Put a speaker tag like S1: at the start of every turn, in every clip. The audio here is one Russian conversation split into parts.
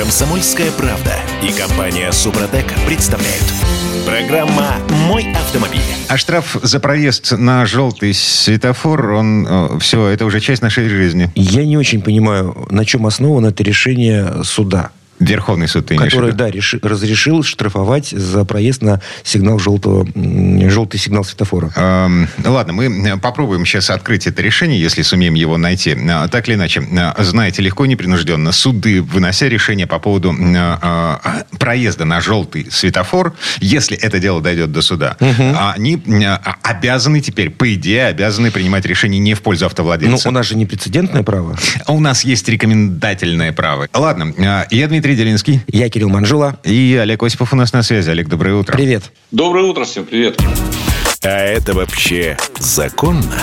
S1: Комсомольская правда и компания Супротек представляют. Программа «Мой автомобиль».
S2: А штраф за проезд на желтый светофор, он все, это уже часть нашей жизни.
S3: Я не очень понимаю, на чем основано это решение суда.
S2: Верховный суд, ты
S3: который, да, реши- разрешил штрафовать за проезд на сигнал желтого, желтый сигнал светофора.
S2: Эм, ладно, мы попробуем сейчас открыть это решение, если сумеем его найти. А, Так или иначе, а, знаете, легко и непринужденно суды, вынося решение по поводу а, проезда на желтый светофор, если это дело дойдет до суда, они а, обязаны теперь, по идее, обязаны принимать решение не в пользу
S3: Ну,
S2: автовладельца.
S3: у нас же не прецедентное право.
S2: У нас есть рекомендательное право. Ладно, я Дмитрий Делинский
S3: Я Кирилл Манжула.
S2: и Олег Осипов у нас на связи. Олег, доброе утро.
S3: Привет.
S4: Доброе утро всем, привет.
S1: А это вообще законно?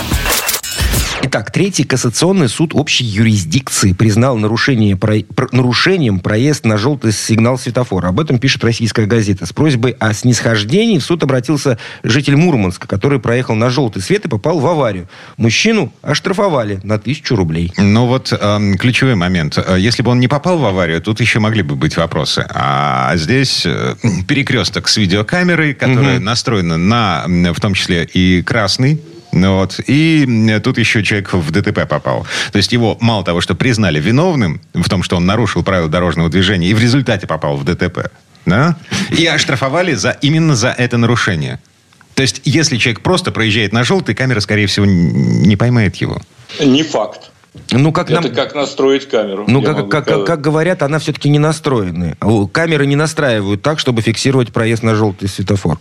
S3: Итак, Третий кассационный суд общей юрисдикции признал нарушение, про- пр- нарушением проезд на желтый сигнал светофора. Об этом пишет российская газета. С просьбой о снисхождении в суд обратился житель Мурманска, который проехал на желтый свет и попал в аварию. Мужчину оштрафовали на тысячу рублей.
S2: Ну вот эм, ключевой момент. Э, Если бы он не попал в аварию, тут еще могли бы быть вопросы. А здесь э, перекресток с видеокамерой, которая настроена на, в том числе, и красный. Ну Вот. И тут еще человек в ДТП попал. То есть его мало того, что признали виновным в том, что он нарушил правила дорожного движения, и в результате попал в ДТП. Да? И оштрафовали за, именно за это нарушение. То есть, если человек просто проезжает на желтый, камера, скорее всего, не поймает его.
S4: Не факт.
S3: Ну, как нам...
S4: Это как настроить камеру.
S3: Ну, как, как, как, как говорят, она все-таки не настроена. Камеры не настраивают так, чтобы фиксировать проезд на желтый светофор.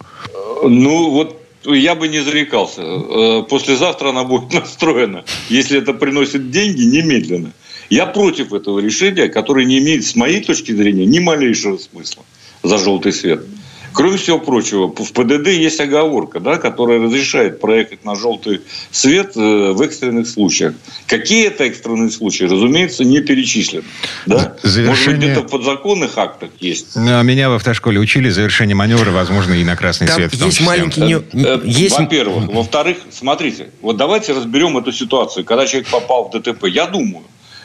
S4: Ну, вот я бы не зарекался. Э, Послезавтра она будет настроена. Если это приносит деньги, немедленно. Я против этого решения, которое не имеет, с моей точки зрения, ни малейшего смысла за желтый свет. Кроме всего прочего, в ПДД есть оговорка, да, которая разрешает проехать на желтый свет э, в экстренных случаях. Какие это экстренные случаи, разумеется, не перечислены. Да? Может
S2: Завершение-
S4: быть, где-то в подзаконных актах есть.
S2: А Меня в автошколе учили, завершение маневра возможно и на красный
S3: Там
S2: свет. в том
S3: есть
S2: числе.
S3: маленький...
S4: Э,
S3: есть...
S4: Во-первых. Во-вторых, смотрите, вот давайте разберем эту ситуацию. Когда человек попал в ДТП, я думаю,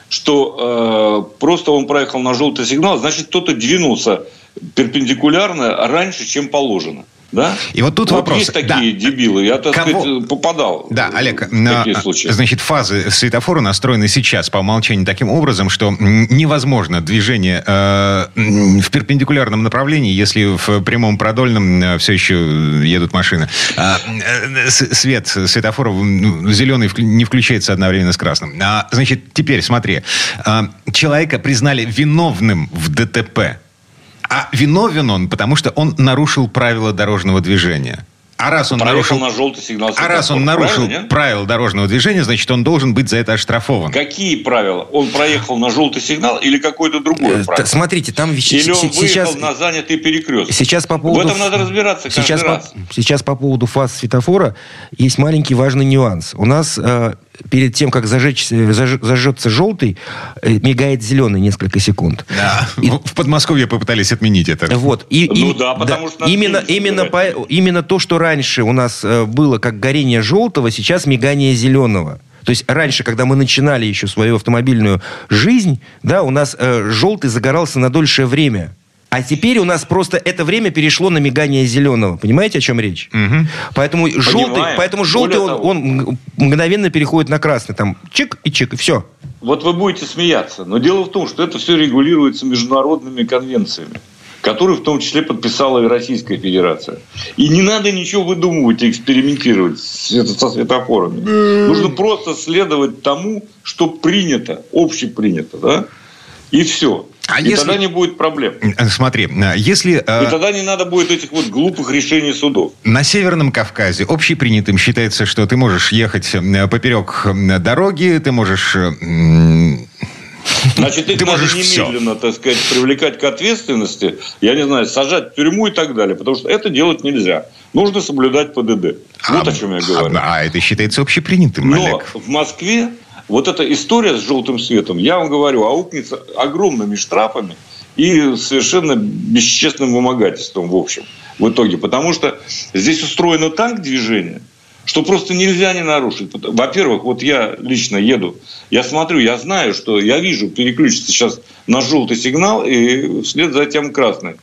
S4: что э, просто он проехал на желтый сигнал, значит, кто-то двинулся перпендикулярно раньше, чем положено. Да?
S2: И вот тут вопрос.
S4: есть такие
S2: Да.
S4: дебилы. Я, так
S2: Кого?
S4: сказать, попадал
S2: Да,
S4: в
S2: Олег,
S4: такие
S2: на-
S4: случаи.
S2: значит, фазы светофора настроены сейчас по умолчанию таким образом, что невозможно движение э, в перпендикулярном направлении, если в прямом продольном все еще едут машины. А, э, с- свет светофора м, зеленый не включается одновременно с красным. А, значит, теперь смотри. А, человека признали виновным в ДТП. А виновен он, потому что он нарушил правила дорожного движения. А раз он
S4: Проехал
S2: нарушил...
S4: на желтый сигнал
S2: А раз он нарушил
S4: правильно, нет?
S2: правила дорожного движения, значит, он должен быть за это оштрафован.
S4: Какие правила? Он проехал на желтый сигнал или какое-то другое
S3: Э,
S4: правило?
S3: Смотрите, там вещи-
S4: Или он
S3: сейчас...
S4: на занятый перекресток?
S3: Сейчас по
S4: В
S3: поводу...
S4: этом надо разбираться
S3: сейчас
S4: раз.
S3: По, сейчас по поводу фаз светофора есть маленький важный нюанс. У нас э, перед тем, как зажечь, э, заж- зажжется желтый, э, мигает зеленый несколько секунд.
S2: Да.
S3: И-
S2: В Подмосковье попытались отменить это.
S3: Вот. И,
S4: Ну
S3: и-
S4: да, потому что надо
S3: именно, именно, по- именно то, что раньше у нас э, было как горение желтого, сейчас мигание зеленого. То есть раньше, когда мы начинали еще свою автомобильную жизнь, да, у нас э, желтый загорался на дольшее время. А теперь у нас просто это время перешло на мигание зеленого. Понимаете, о чем речь? Поэтому желтый, поэтому желтый он, он мгновенно переходит на красный. Там чик и чик, и все.
S4: Вот вы будете смеяться, но дело в том, что это все регулируется международными конвенциями, которые в том числе подписала и Российская Федерация. И не надо ничего выдумывать и экспериментировать со светофорами. Нужно просто следовать тому, что принято, общепринято, да? И все.
S2: А
S4: и
S2: если-
S4: тогда не будет проблем.
S2: Э, Смотри, э, если э,
S4: И тогда не надо будет этих вот глупых решений судов.
S2: на Северном Кавказе общепринятым считается, что ты можешь ехать поперек дороги, ты можешь...
S4: Значит, их
S2: Ты
S4: надо
S2: можешь
S4: немедленно, так сказать, привлекать к ответственности, я не знаю, сажать в тюрьму и так далее, потому что это делать нельзя. Нужно соблюдать ПДД. Вот
S2: а-
S4: о чем я говорю.
S2: А, а это считается общепринятым,
S4: Но
S2: Олег.
S4: в Москве вот эта история с желтым светом, я вам говорю, аукнется огромными штрафами и совершенно бесчестным вымогательством в общем, в итоге. Потому что здесь устроено так движение, что просто нельзя не нарушить. Во-первых, вот я лично еду, я смотрю, я знаю, что я вижу, переключится сейчас на желтый сигнал и вслед за тем красный.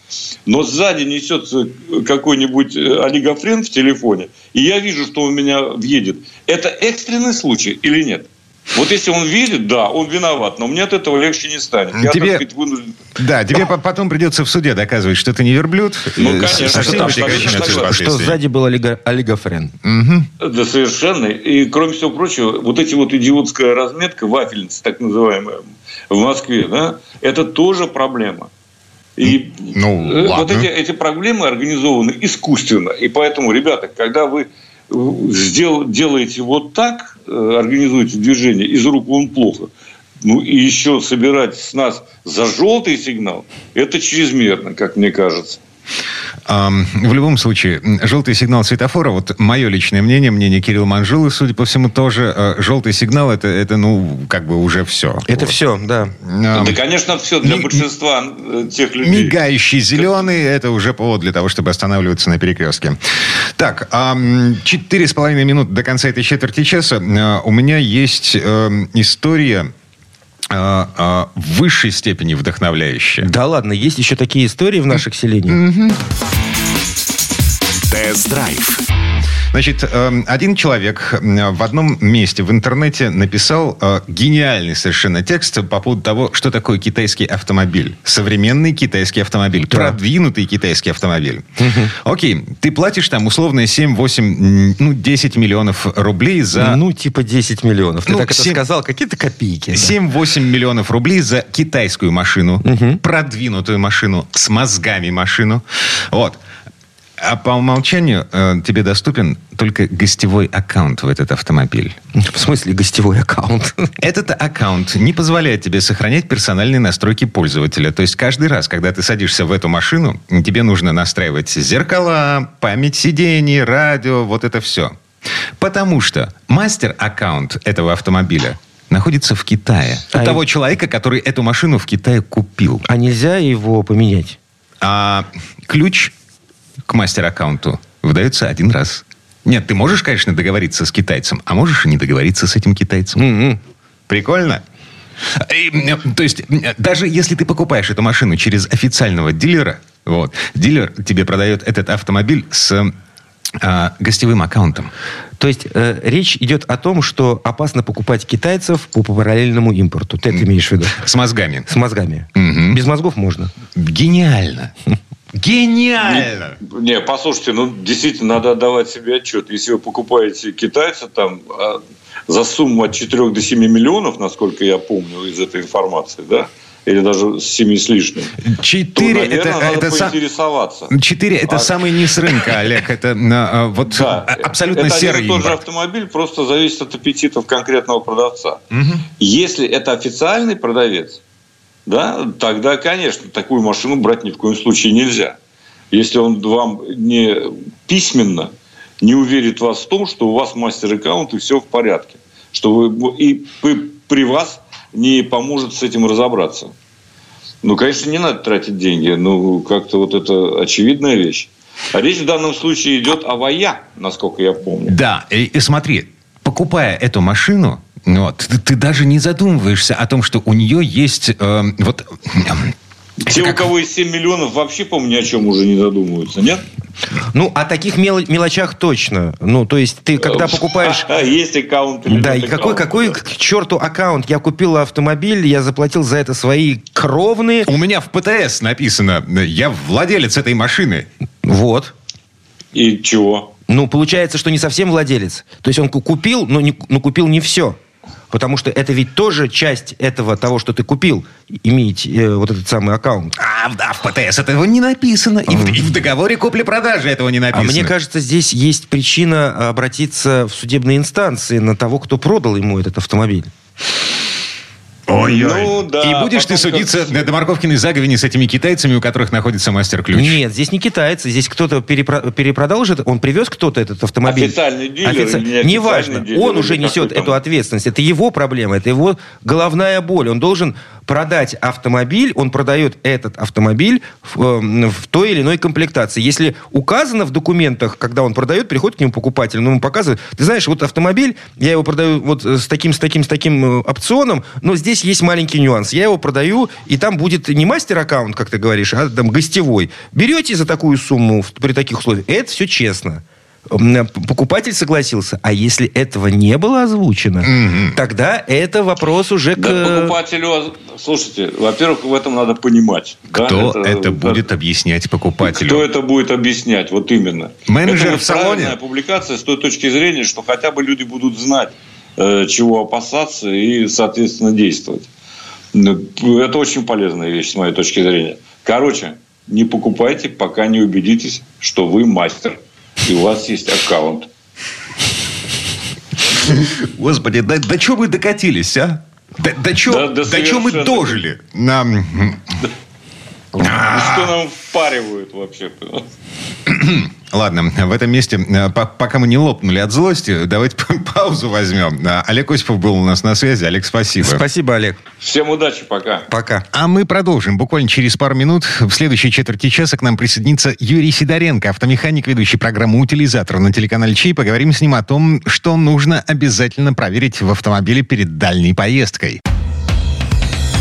S4: Но сзади несется какой-нибудь э, олигофрен в телефоне, и я вижу, что он меня въедет. Это экстренный случай или нет? Вот если он видит, да, он виноват, но мне от этого легче не станет.
S2: Я, тебе, сказать, вынужден... Да, тебе потом придется в суде доказывать, что ты не верблюд.
S4: Ну, э, конечно. Что,
S3: что, что сзади был олиго, олигофрен.
S4: Угу. Да, совершенно. И, кроме всего прочего, вот эти вот идиотская разметка, вафельница, так называемая, в Москве, да, это тоже проблема. И ну, э, вот эти, эти проблемы организованы искусственно. И поэтому, ребята, когда вы сдел, делаете вот так, э, организуете движение, из рук вон плохо, ну и еще собирать с нас за желтый сигнал, это чрезмерно, как мне кажется.
S2: В любом случае, желтый сигнал светофора, вот мое личное мнение, мнение Кирилла Манжулы, судя по всему, тоже э, желтый сигнал это, это ну, как бы уже все.
S3: Это вот. все, да.
S4: Да, конечно, все для Ми- большинства э, тех людей.
S2: Mигающий зеленый, это уже повод для того, чтобы останавливаться на перекрестке. Так, четыре с половиной минуты до конца этой четверти часа. Э, у меня есть история а, а, в высшей степени вдохновляющая.
S3: Да ладно, есть еще такие истории в наших селениях.
S1: Тест-драйв
S2: Значит, эм, один человек в одном месте в интернете написал э, гениальный совершенно текст по поводу того, что такое китайский автомобиль. Современный китайский автомобиль. Да. Продвинутый китайский автомобиль. Угу. Окей, ты платишь там условно 7, 8, ну, 10 миллионов рублей за...
S3: Ну, типа 10 миллионов. Ты ну, так 7... это сказал, какие-то копейки.
S2: 7-8 да. миллионов рублей за китайскую машину, угу. продвинутую машину, с мозгами машину. Вот. А по умолчанию э, тебе доступен только гостевой аккаунт в этот автомобиль.
S3: В смысле гостевой аккаунт?
S2: Этот аккаунт не позволяет тебе сохранять персональные настройки пользователя. То есть каждый раз, когда ты садишься в эту машину, тебе нужно настраивать зеркала, память сидений, радио, вот это все. Потому что мастер-аккаунт этого автомобиля находится в Китае. А У того человека, который эту машину в Китае купил.
S3: А нельзя его поменять?
S2: А ключ к мастер-аккаунту выдается один раз. Нет, ты можешь, конечно, договориться с китайцем, а можешь и не договориться с этим китайцем. Mm-hmm. Прикольно? И, то есть, даже если ты покупаешь эту машину через официального дилера, вот, дилер тебе продает этот автомобиль с э, гостевым аккаунтом.
S3: То есть э, речь идет о том, что опасно покупать китайцев по параллельному импорту. Ты это имеешь в виду?
S2: С мозгами.
S3: С мозгами. Угу. Без мозгов можно.
S2: Гениально. Гениально!
S4: Не, не, послушайте, ну действительно надо отдавать себе отчет. Если вы покупаете китайца там а, за сумму от 4 до 7 миллионов, насколько я помню из этой информации, да, или даже с 7 с лишним.
S2: 4 то, наверное, это, надо это поинтересоваться. 4 это а... самый низ рынка, Олег. Это а, вот да, абсолютно это серый
S4: и тот же автомобиль, просто зависит от аппетитов конкретного продавца. Угу. Если это официальный продавец, да, тогда, конечно, такую машину брать ни в коем случае нельзя. Если он вам не письменно не уверит вас в том, что у вас мастер-аккаунт и все в порядке, что вы и при вас не поможет с этим разобраться. Ну, конечно, не надо тратить деньги. Ну, как-то вот это очевидная вещь. А речь в данном случае идет о ВАЯ, насколько я помню.
S2: Да, и, и смотри, покупая эту машину, вот. Ты, ты даже не задумываешься о том, что у нее есть э, вот...
S4: Те, как... у кого есть 7 миллионов, вообще, по-моему, ни о чем уже не задумываются, нет?
S3: Ну, о таких мел- мелочах точно. Ну, то есть, ты когда покупаешь...
S4: Есть аккаунт.
S3: Да, и какой, какой к черту аккаунт? Я купил автомобиль, я заплатил за это свои кровные...
S2: У меня в ПТС написано, я владелец этой машины.
S3: Вот.
S4: И чего?
S3: Ну, получается, что не совсем владелец. То есть, он купил, но, не, но купил не все. Потому что это ведь тоже часть этого того, что ты купил, иметь э, вот этот самый аккаунт.
S2: А, да, в ПТС этого не написано. И, в, и в договоре купли-продажи этого не написано.
S3: А мне кажется, здесь есть причина обратиться в судебные инстанции на того, кто продал ему этот автомобиль.
S2: Ой-ой. Ну, да, и будешь ты судиться как... до Морковкиной заговени с этими китайцами, у которых находится мастер-ключ?
S3: Нет, здесь не китайцы. Здесь кто-то перепро... перепродал уже, он привез кто-то этот автомобиль.
S4: Официальный дилер Офици...
S3: или не Неважно, дилер, он уже несет эту ответственность. Это его проблема, это его головная боль. Он должен продать автомобиль, он продает этот автомобиль в, э, в той или иной комплектации. Если указано в документах, когда он продает, приходит к нему покупатель, ну, ему показывает, ты знаешь, вот автомобиль, я его продаю вот с таким, с таким, с таким э, опционом, но здесь есть маленький нюанс. Я его продаю, и там будет не мастер-аккаунт, как ты говоришь, а там гостевой. Берете за такую сумму при таких условиях, это все честно покупатель согласился. А если этого не было озвучено, mm-hmm. тогда это вопрос уже
S4: к... Да, покупателю... Слушайте, во-первых, в этом надо понимать.
S2: Кто да? это, это будет да, объяснять покупателю?
S4: Кто это будет объяснять? Вот именно.
S2: Менеджер это в салоне?
S4: публикация с той точки зрения, что хотя бы люди будут знать, э, чего опасаться и, соответственно, действовать. Это очень полезная вещь, с моей точки зрения. Короче, не покупайте, пока не убедитесь, что вы мастер – и у вас есть аккаунт.
S2: Господи, да, до чего мы докатились, а? До, до чего да, до чего мы дожили? Нам...
S4: Да. Что нам впаривают вообще?
S2: Ладно, в этом месте, э, пока мы не лопнули от злости, давайте паузу возьмем. А, Олег Осипов был у нас на связи. Олег, спасибо.
S3: Спасибо, Олег.
S4: Всем удачи, пока.
S3: Пока.
S2: А мы продолжим. Буквально через пару минут в следующей четверти часа к нам присоединится Юрий Сидоренко, автомеханик, ведущий программу «Утилизатор» на телеканале Чей. Поговорим с ним о том, что нужно обязательно проверить в автомобиле перед дальней поездкой.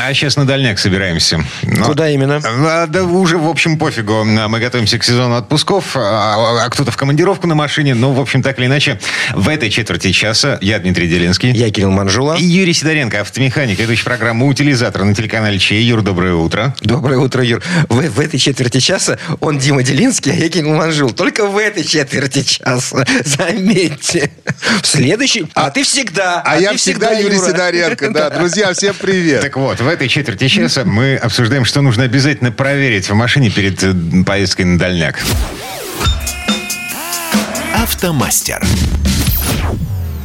S2: А сейчас на дальняк собираемся.
S3: Но, Куда именно?
S2: А, да уже, в общем, пофигу. Мы готовимся к сезону отпусков, а, а кто-то в командировку на машине. Ну, в общем, так или иначе, в этой четверти часа я Дмитрий Делинский.
S3: Я Кирилл Манжула.
S2: И Юрий Сидоренко, автомеханик, ведущий программу «Утилизатор» на телеканале Чей. Юр, доброе утро.
S3: Доброе утро, Юр. В, в этой четверти часа он Дима Делинский, а я Кирилл Манжул. Только в этой четверти часа. Заметьте. В следующий... А, а ты всегда.
S5: А, а я всегда, всегда Юрий. Сидоренко. Да, друзья, всем привет.
S2: Так вот, в этой четверти часа мы обсуждаем, что нужно обязательно проверить в машине перед э, поездкой на дальняк.
S1: Автомастер.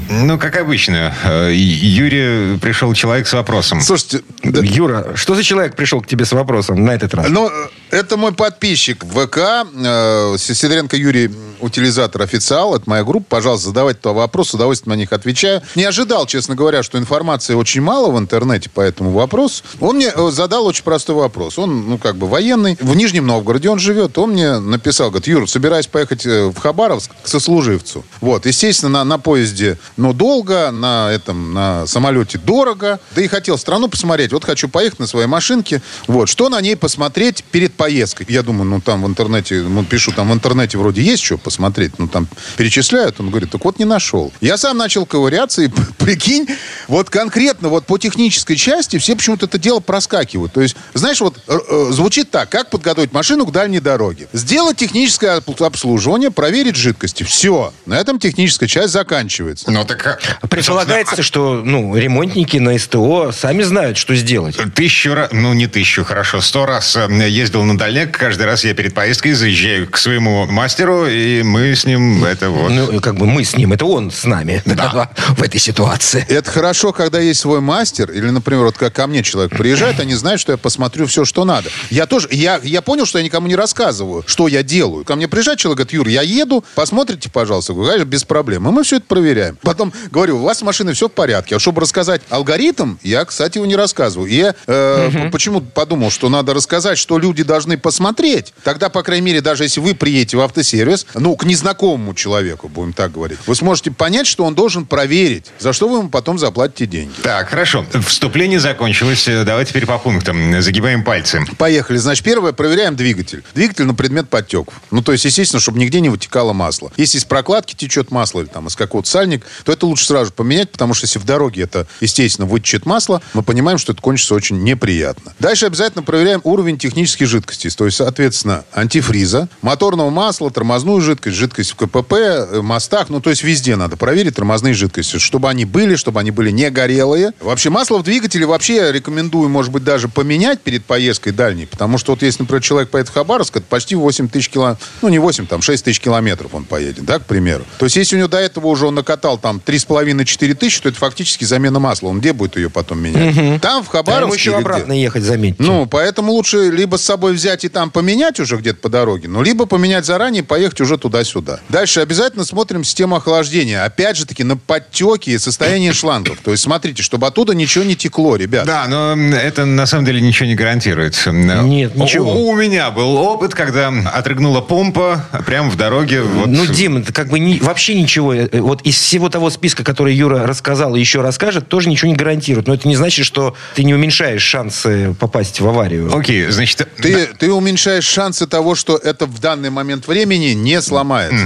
S2: Ну, как обычно, э, Юрий пришел человек с вопросом.
S3: Слушайте, да. Юра, что за человек пришел к тебе с вопросом на этот раз?
S5: Ну, это мой подписчик в ВК, э, Сидоренко Юрий, утилизатор официал, это моя группа. Пожалуйста, задавайте то вопрос, с удовольствием на них отвечаю. Не ожидал, честно говоря, что информации очень мало в интернете по этому вопросу. Он мне э, задал очень простой вопрос. Он, ну, как бы военный. В Нижнем Новгороде он живет. Он мне написал, говорит, Юра, собираюсь поехать в Хабаровск к сослуживцу. Вот, естественно, на, на поезде но долго, на этом, на самолете дорого. Да и хотел страну посмотреть. Вот хочу поехать на своей машинке. Вот, что на ней посмотреть перед поездкой? Я думаю, ну там в интернете, ну пишу, там в интернете вроде есть что посмотреть. Ну там перечисляют. Он говорит, так вот не нашел. Я сам начал ковыряться и прикинь, вот конкретно вот по технической части все почему-то это дело проскакивают. То есть, знаешь, вот э, э звучит так, как подготовить машину к дальней дороге. Сделать техническое обслуживание, проверить жидкости. Все. На этом техническая часть заканчивается.
S2: Но так...
S3: А, Предполагается, что ну, ремонтники на СТО сами знают, что сделать.
S2: Тысячу раз, ну не тысячу, хорошо, сто раз э, ездил на дальняк. Каждый раз я перед поездкой заезжаю к своему мастеру, и мы с ним это вот...
S3: Ну, как бы мы с ним, это он с нами да. в этой ситуации.
S5: Это хорошо, когда есть свой мастер, или, например, вот как ко мне человек приезжает, они знают, что я посмотрю все, что надо. Я тоже, я, я понял, что я никому не рассказываю, что я делаю. Ко мне приезжает человек, говорит, Юр, я еду, посмотрите, пожалуйста. Говорю, без проблем. И мы все это проверяем. Потом говорю, у вас с машиной все в порядке. А чтобы рассказать алгоритм, я, кстати, его не рассказываю. И я э, угу. почему подумал, что надо рассказать, что люди должны посмотреть. Тогда, по крайней мере, даже если вы приедете в автосервис, ну, к незнакомому человеку, будем так говорить, вы сможете понять, что он должен проверить, за что вы ему потом заплатите деньги.
S2: Так, хорошо. Вступление закончилось. Давай теперь по пунктам. Загибаем пальцы.
S5: Поехали. Значит, первое, проверяем двигатель. Двигатель на предмет подтеков. Ну, то есть, естественно, чтобы нигде не вытекало масло. Если из прокладки течет масло или там из какого-то сальника, то это лучше сразу поменять, потому что если в дороге это, естественно, вытечет масло, мы понимаем, что это кончится очень неприятно. Дальше обязательно проверяем уровень технических жидкостей, то есть, соответственно, антифриза, моторного масла, тормозную жидкость, жидкость в КПП, э, мостах, ну, то есть везде надо проверить тормозные жидкости, чтобы они были, чтобы они были не горелые. Вообще, масло в двигателе вообще я рекомендую, может быть, даже поменять перед поездкой дальней, потому что вот если, например, человек поедет в Хабаровск, это почти 8 тысяч километров, ну, не 8, там, 6 тысяч километров он поедет, да, к примеру. То есть, если у него до этого уже он накатал там 3,5-4 тысячи, то это фактически замена масла. Он где будет ее потом менять? Угу. Там, в Хабаровске... Там
S3: еще обратно где? ехать, заметьте.
S5: Ну, поэтому лучше либо с собой взять и там поменять уже где-то по дороге, ну, либо поменять заранее, поехать уже туда-сюда. Дальше обязательно смотрим систему охлаждения. Опять же таки, на подтеки и состояние шлангов. То есть, смотрите, чтобы оттуда ничего не текло, ребят.
S2: Да, но это на самом деле ничего не гарантирует.
S3: Нет, ничего.
S2: У, у меня был опыт, когда отрыгнула помпа прямо в дороге. Вот.
S3: Ну, Дим, это как бы не, вообще ничего. э, Вот из всего того списка, который Юра рассказал и еще расскажет, тоже ничего не гарантирует. Но это не значит, что ты не уменьшаешь шансы попасть в аварию.
S2: Окей, значит...
S5: Ты, ты уменьшаешь шансы того, что это в данный момент времени не сломается.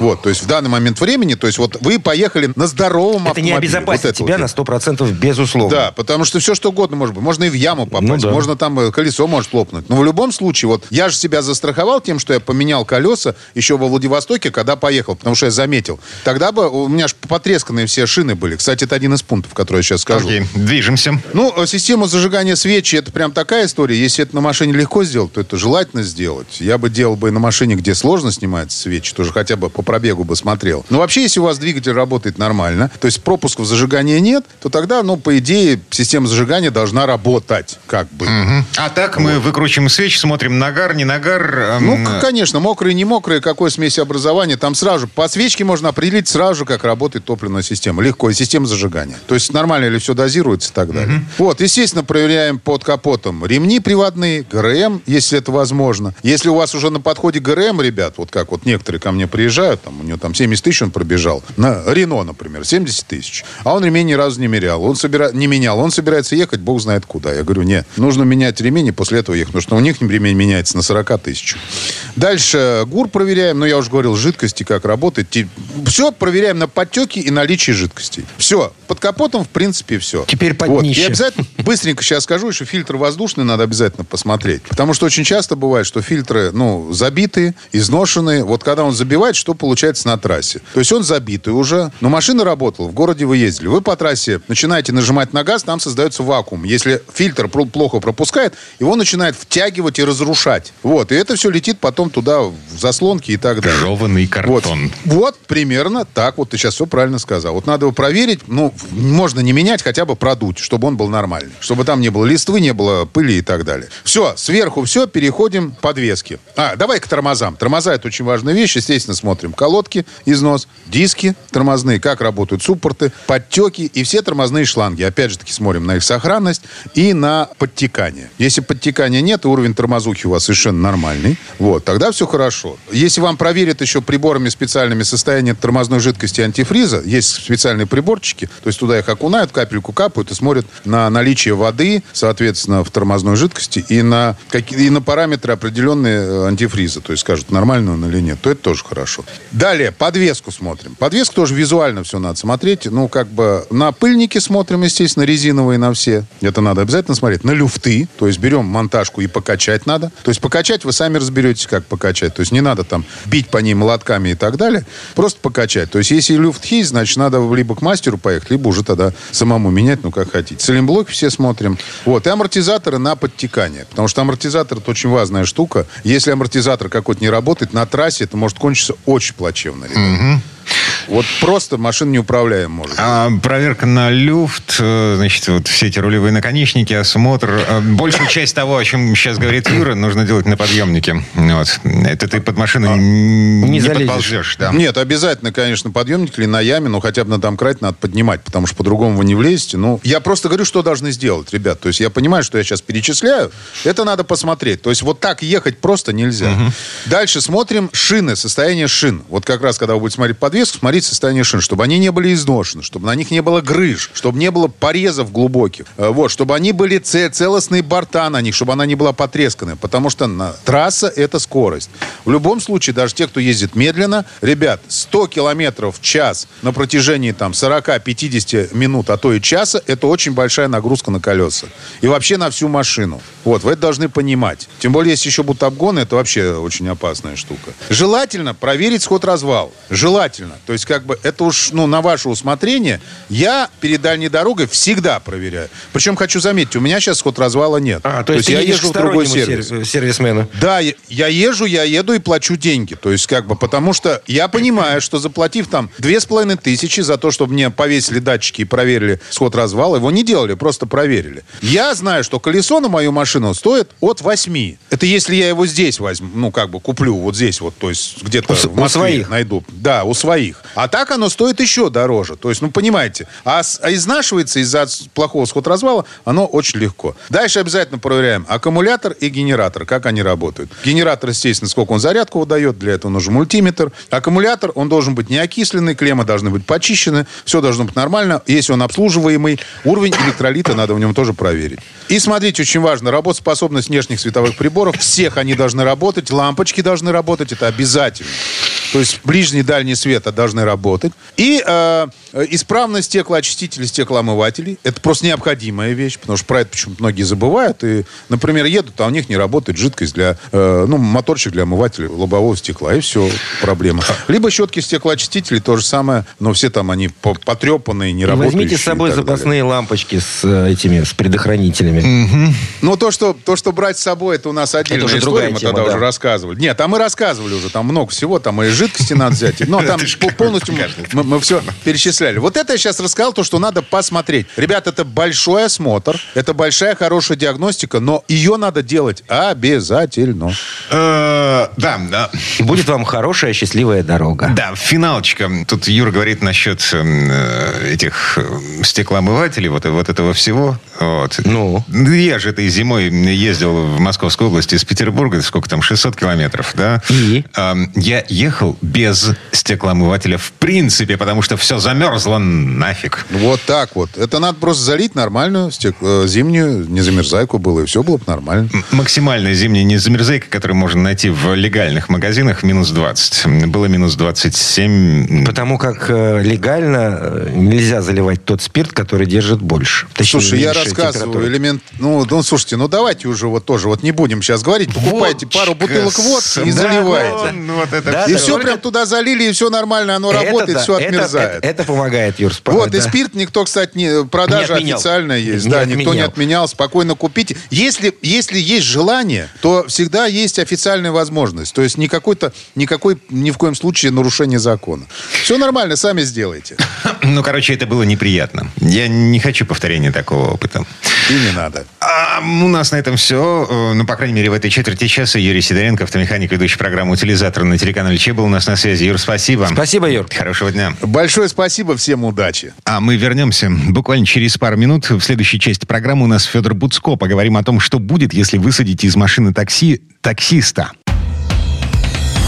S5: Вот, то есть в данный момент времени, то есть вот вы поехали на здоровом
S3: Это
S5: автомобиле.
S3: не обезопасит
S5: Вот это
S3: тебя
S5: вот.
S3: на 100% безусловно.
S5: Да, потому что все что угодно может быть. Можно и в яму попасть,
S3: Ну да.
S5: можно там э, колесо может лопнуть. Но в любом случае, вот я же себя застраховал тем, что я поменял колеса еще во Владивостоке, когда поехал, потому что я заметил. Тогда бы у меня же потресканные все шины были. Кстати, это один из пунктов, который я сейчас скажу.
S2: Окей, движемся.
S5: Ну, э, систему зажигания свечи, это прям такая история. Если это на машине легко сделать, то это желательно сделать. Я бы делал бы на машине, где сложно снимать свечи, тоже хотя бы по пробегу бы смотрел. Но вообще, если у вас двигатель работает нормально, то есть пропусков зажигания нет, то тогда, ну, по идее, система зажигания должна работать, как бы.
S2: Мгм. А так мы выкручиваем свечи, смотрим нагар, не нагар. эм,
S5: Ну, конечно, мокрые, не мокрые, какой смеси образования, там сразу по свечке можно определить сразу же, как работает топливная система. Легко, и система зажигания. То есть нормально ли все дозируется и так далее. Вот, естественно, проверяем под капотом ремни приводные, ГРМ, если это возможно. Если у вас уже на подходе ГРМ, ребят, вот как вот некоторые ко мне приезжают, там, у него там 70 тысяч он пробежал, на Рено, например, 70 тысяч, а он ремень ни разу не мерял, он собира... не менял, он собирается ехать, бог знает куда. Я говорю, не, нужно менять ремень и после этого ехать, потому что у них ремень меняется на 40 тысяч. Дальше ГУР проверяем, ну, я уже говорил, жидкости, как работает. Все проверяем на подтеки и наличие жидкостей. Все, под капотом, в принципе, все.
S3: Теперь под
S5: вот. И обязательно, быстренько сейчас скажу, еще фильтр воздушный надо обязательно посмотреть. Потому что очень часто бывает, что фильтры, ну, забитые, изношенные. Вот когда он забивает, что получается на трассе? То есть он забитый уже, но машина работала, в городе вы ездили. Вы по трассе начинаете нажимать на газ, там создается вакуум. Если фильтр плохо пропускает, его начинает втягивать и разрушать. Вот, и это все летит потом туда, в заслонки и так далее.
S2: Жеванный
S5: Вот.
S2: картон.
S5: Вот, примерно так. Вот ты сейчас все правильно сказал. Вот надо его проверить. Ну, можно не менять, хотя бы продуть, чтобы он был нормальный. Чтобы там не было листвы, не было пыли и так далее. Все, сверху все, переходим к подвеске. А, давай к тормозам. Тормоза – это очень важная вещь. Естественно, смотрим колодки, износ, диски тормозные, как работают суппорты, подтеки и все тормозные шланги. Опять же таки смотрим на их сохранность и на подтекание. Если подтекания нет, и уровень тормозухи у вас совершенно нормальный, вот, тогда все хорошо. Если вам проверят еще приборами специальными состояние тормозной жидкости антифриза, есть специальные приборчики, то есть туда их окунают, капельку капают и смотрят на наличие воды, соответственно, в тормозной жидкости и на, какие, и на параметры определенные э, антифриза, то есть скажут, нормально он или нет, то это тоже хорошо. Далее, подвеску смотрим. Подвеску тоже визуально все надо смотреть. Ну, как бы на пыльники смотрим, естественно, резиновые на все. Это надо обязательно смотреть. На люфты, то есть берем монтажку и покачать надо. То есть покачать вы сами разберетесь, как покачать. То есть не надо там бить по ней молотками и так далее. Просто покачать. То есть если люфт есть, значит, надо либо к мастеру поехать, либо уже тогда самому менять, ну, как хотите. Цилимблоки все смотрим. Вот. И амортизаторы на подтекание. Потому что амортизатор это очень важная штука. Если амортизатор какой-то не работает, на трассе это может кончиться очень плачевно, ребята. Вот просто машина неуправляем может.
S2: А, проверка на люфт, э, значит, вот все эти рулевые наконечники, осмотр. Э, Большую часть того, о чем сейчас говорит Юра, нужно делать на подъемнике. Вот. Это ты под машину не,
S3: не залезешь.
S2: подползешь. Да.
S5: Нет, обязательно, конечно, подъемник или на яме, но хотя бы на домкрат надо поднимать, потому что по-другому вы не влезете. Ну, я просто говорю, что должны сделать, ребят. То есть я понимаю, что я сейчас перечисляю. Это надо посмотреть. То есть вот так ехать просто нельзя. Дальше смотрим шины, состояние шин. Вот как раз, когда вы будете смотреть подвеску, смотрите состояние шин, чтобы они не были изношены, чтобы на них не было грыж, чтобы не было порезов глубоких. Э, Вот, чтобы они были це- целостные борта на них, чтобы она не была потресканная. Потому что на, трасса – это скорость. В любом случае, даже те, кто ездит медленно, ребят, 100 километров в час на протяжении там 40-50 минут, а то и часа, это очень большая нагрузка на колеса. И вообще на всю машину. Вот, вы это должны понимать. Тем более, если еще будут обгоны, это вообще очень опасная штука. Желательно проверить сход-развал. Желательно. То есть есть, как бы, это уж, ну, на ваше усмотрение. Я перед дальней дорогой всегда проверяю. Причем, хочу заметить, у меня сейчас сход развала нет.
S3: А, то есть, ты
S5: я
S3: едешь
S5: езжу в другой сервис.
S3: сер- сервисмену.
S5: Да, я- я езжу, я еду и плачу деньги. То есть, как бы, потому что я понимаю, что заплатив там две с половиной тысячи за то, чтобы мне повесили датчики и проверили сход развала, его не делали, просто проверили. Я знаю, что колесо на мою машину стоит от 8. Это если я его здесь возьму, ну, как бы куплю, вот здесь вот, то есть где-то
S3: У
S5: в Москве
S3: у своих.
S5: найду. Да, у своих. А так оно стоит еще дороже. То есть, ну, понимаете, а, а изнашивается из-за плохого сход-развала оно очень легко. Дальше обязательно проверяем аккумулятор и генератор, как они работают. Генератор, естественно, сколько он зарядку выдает, для этого нужен мультиметр. Аккумулятор, он должен быть не окисленный, клеммы должны быть почищены, все должно быть нормально. Если он обслуживаемый, уровень электролита надо в нем тоже проверить. И смотрите, очень важно, работоспособность внешних световых приборов, всех они должны работать, лампочки должны работать, это обязательно. То есть ближний и дальний свет должны работать. И э, исправность стеклоочистителей, стеклоомывателей. Это просто необходимая вещь, потому что про это почему-то многие забывают. И, например, едут, а у них не работает жидкость для, э, ну, моторчик для омывателя лобового стекла. И все, проблема. Либо щетки стеклоочистителей, то же самое, но все там они по- потрепанные, не
S3: И
S5: работающие.
S3: возьмите с собой
S5: так далее.
S3: запасные лампочки с э, этими, с предохранителями.
S5: Ну, то что, то, что брать с собой, это у нас отдельная
S3: уже
S5: история, мы
S3: тема,
S5: тогда
S3: да.
S5: уже рассказывали. Нет, а мы рассказывали уже, там много всего, там и жидкости надо взять. Но там по- полностью мы, мы все перечисляли. Вот это я сейчас рассказал, то, что надо посмотреть. Ребят, это большой осмотр, это большая хорошая диагностика, но ее надо делать обязательно.
S2: Э, Да, да.
S3: И будет вам хорошая, счастливая дорога.
S2: Да, финалочка. Тут Юра говорит насчет э, этих э, стеклоомывателей, вот, вот этого всего. Вот.
S3: Ну?
S2: Я же этой зимой ездил в Московскую область из Петербурга, сколько там, 600 километров, да?
S3: И?
S2: Эм, Я ехал без стеклоомывателя в принципе, потому что все замерзло нафиг.
S5: Вот так вот. Это надо просто залить нормальную стек- э, зимнюю незамерзайку было, и все было бы нормально.
S2: Максимальная зимняя незамерзайка, которую можно найти в легальных магазинах, минус 20. Было минус 27.
S3: Потому как э, легально э, нельзя заливать тот спирт, который держит больше. Точнее,
S5: Слушай, я рассказываю элемент... Ну, ну, слушайте, ну давайте уже вот тоже, вот не будем сейчас говорить, покупайте
S2: Водочка
S5: пару бутылок водки и заливайте.
S2: Да, вот это
S3: Да,
S5: И все прям туда залили, и все нормально, оно
S3: Это
S5: работает,
S3: да,
S5: все
S3: это-
S5: отмерзает.
S3: Это, это помогает, Юр. спа-
S5: Вот, и
S3: да.
S5: спирт никто, кстати, не, продажа
S3: Не отменял.
S5: официальная есть.
S3: Не
S5: да, никто не
S3: отменял.
S5: отменял. Спокойно купите. Если, если есть желание, то всегда есть официальная возможность. То есть никакой-то, никакой, ни в коем случае нарушение закона. Все нормально, сами сделайте.
S2: Ну, короче, это было неприятно. Я не хочу повторения такого опыта.
S5: И не надо.
S2: А у нас на этом все. Ну, по крайней мере, в этой четверти часа Юрий Сидоренко, автомеханик, ведущий программу «Утилизатор» на телеканале Че был у нас на связи. Юр, спасибо.
S3: Спасибо, Юр.
S2: Хорошего дня.
S5: Большое спасибо, всем удачи.
S2: А мы вернемся буквально через пару минут. В следующей части программы у нас Федор Буцко. Поговорим о том, что будет, если высадить из машины такси таксиста.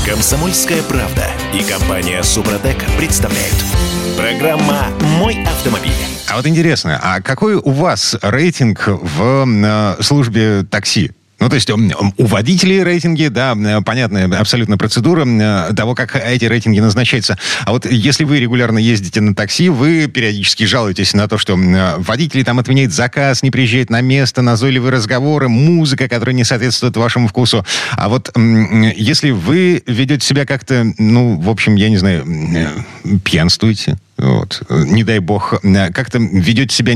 S1: Комсомольская правда и компания Супротек представляют. Программа «Мой автомобиль».
S2: А вот интересно, а какой у вас рейтинг в э, службе такси? Ну, то есть у водителей рейтинги, да, понятная абсолютно процедура э, того, как эти рейтинги назначаются. А вот если вы регулярно ездите на такси, вы периодически жалуетесь на то, что э, водители там отменяют заказ, не приезжают на место, назойливые разговоры, музыка, которая не соответствует вашему вкусу. А вот если вы ведете себя как-то, ну, в общем, я не знаю, э, пьянствуете, вот. Не дай бог, э, как-то ведете себя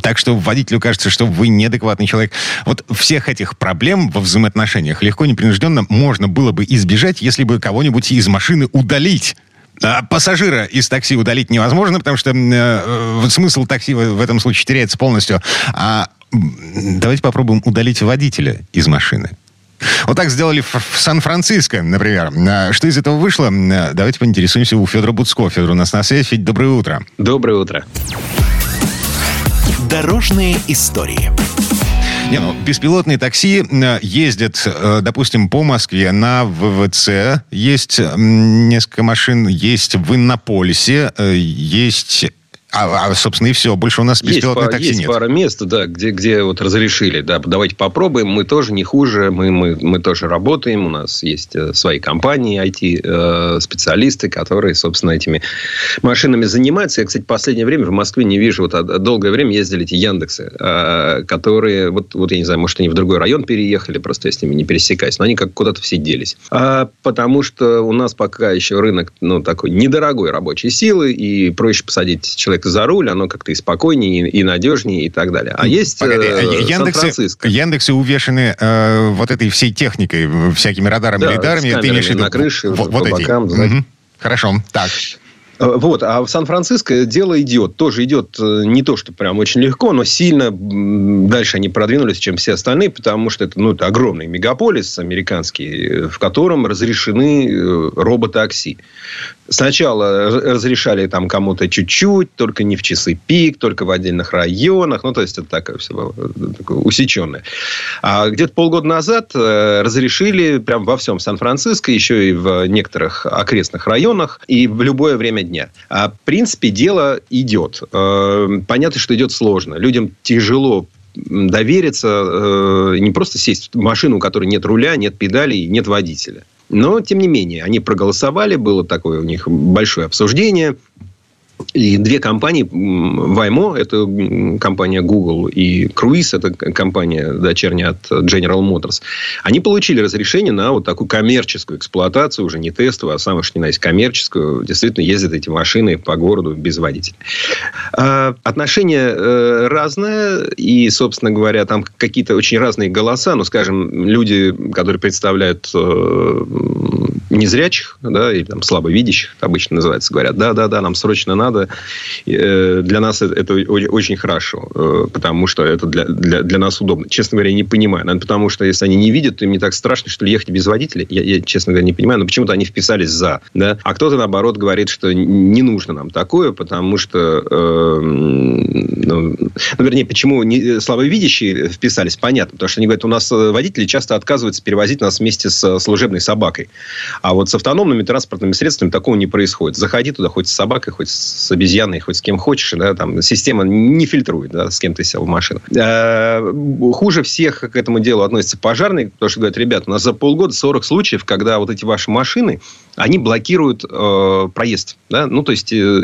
S2: так, что водителю кажется, что вы неадекватный человек. Вот всех этих проблем во взаимоотношениях легко, непринужденно можно было бы избежать, если бы кого-нибудь из машины удалить. А пассажира из такси удалить невозможно, потому что э, вот смысл такси в в этом случае теряется полностью. А давайте попробуем удалить водителя из машины. Вот так сделали в Сан-Франциско, например. А Что из этого вышло? А, Давайте поинтересуемся у Федора Буцко. Федор у нас на связи. Федь, доброе утро.
S6: Доброе утро.
S1: Дорожные истории.
S2: Не, ну, беспилотные такси э, ездят, допустим, по Москве на ВВЦ. Есть несколько машин, есть в Иннополисе, есть А, а, собственно, и все. Больше у нас беспилотных
S6: есть,
S2: такси
S6: есть
S2: нет.
S6: пара мест, да, где, где вот разрешили. Да, давайте попробуем. Мы тоже не хуже. Мы, мы, мы тоже работаем. У нас есть э, свои компании, IT-специалисты, которые, собственно, этими машинами занимаются. Я, кстати, в последнее время в Москве не вижу. Вот а, долгое время ездили эти Яндексы, э, которые, вот, вот я не знаю, может, они в другой район переехали, просто я с ними не пересекаюсь, но они как куда-то все делись. А, потому что у нас пока еще рынок, ну, такой недорогой рабочей силы, и проще посадить человека за руль, оно как-то и спокойнее, и, и надежнее, и так далее. А есть
S2: Погоди,
S6: э,
S2: Яндексы,
S6: Сан-Франциско.
S2: Яндексы увешаны э, вот этой всей техникой, всякими радарами,
S6: Да,
S2: лидарами.
S6: с
S2: Ты имеешь
S6: на крыше,
S2: вот, вот эти.
S6: бокам.
S2: Мгм. Хорошо. Так.
S6: Э, Вот, а в Сан-Франциско дело идет. Тоже идет э, не то, что прям очень легко, но сильно дальше они продвинулись, чем все остальные, потому что это, ну, это огромный мегаполис американский, э, в котором разрешены роботакси. Сначала раз- разрешали там кому-то чуть-чуть, только не в часы пик, только в отдельных районах. Ну, то есть, это такое все было э, такое усеченное. А где-то полгода назад э, разрешили прям во всем Сан-Франциско, еще и в некоторых окрестных районах, и в любое время дня. А, в принципе, дело идет. Э, понятно, что идет сложно. Людям тяжело довериться, не просто сесть в машину, у которой нет руля, нет педалей, нет водителя. Но, тем не менее, они проголосовали, было такое у них большое обсуждение. И две компании, Waymo, это компания Google, и Cruise, это компания дочерняя от General Motors, они получили разрешение на вот такую коммерческую эксплуатацию, уже не тестовую, а самое что ни на есть коммерческую. Действительно, ездят эти машины по городу без водителя. А, Отношение э, разное, и, собственно говоря, там какие-то очень разные голоса. Ну, скажем, люди, которые представляют э, незрячих, да, или там слабовидящих, обычно называется, говорят, да-да-да, нам срочно надо. Э, Для нас это- очень хорошо, э, потому что это для, для, для нас удобно. Честно говоря, я не понимаю. Наверное, потому что если они не видят, им не так страшно, что ли, ехать без водителя. Я, я, честно говоря, не понимаю, но почему-то они вписались за. Да? А кто-то, наоборот, говорит, что не нужно нам такое, потому что... э, ну, вернее, почему не, слабовидящие вписались, понятно. Потому что они говорят, у нас э, водители часто отказываются перевозить нас вместе с служебной собакой. Вот с автономными транспортными средствами такого не происходит. Заходи туда хоть с собакой, хоть с обезьяной, хоть с кем хочешь. Да, там система не фильтрует, да, с кем ты сел в машину. А, хуже всех к этому делу относятся пожарные, потому что говорят, ребят, у нас за полгода 40 случаев, когда вот эти ваши машины, они блокируют э, проезд. Да? Ну, то есть, э,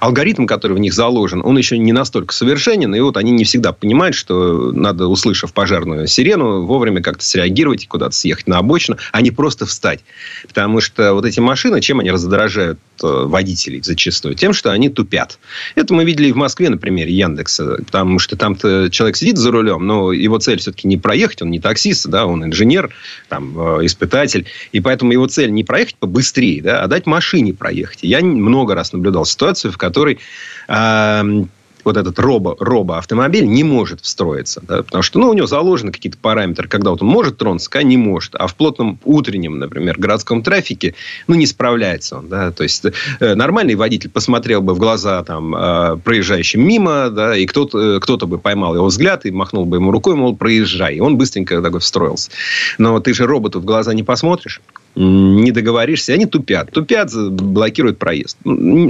S6: алгоритм, который в них заложен, он еще не настолько совершенен, и вот они не всегда понимают, что надо, услышав пожарную сирену, вовремя как-то среагировать и куда-то съехать на обочину, а не просто встать. Потому что вот эти машины, чем они раздражают э, водителей зачастую? Тем, что они тупят. Это мы видели и в Москве на примере Яндекса. Потому что там-то человек сидит за рулем, но его цель все-таки не проехать, он не таксист, да, он инженер, там, э, испытатель. И поэтому его цель не проехать побыстрее, да, а дать машине проехать. Я много раз наблюдал ситуацию, в которой э, вот этот робо, робо-автомобиль не может встроиться. Да, потому что ну, у него заложены какие-то параметры, когда вот он может тронуться, когда не может. А в плотном утреннем, например, городском трафике, ну, не справляется он. Да, то есть, э, нормальный водитель посмотрел бы в глаза там, э, проезжающим мимо, да, и кто-то, э, кто-то бы поймал его взгляд и махнул бы ему рукой, мол, проезжай. И он быстренько такой встроился. Но ты же роботу в глаза не посмотришь не договоришься, они тупят. Тупят, блокируют проезд.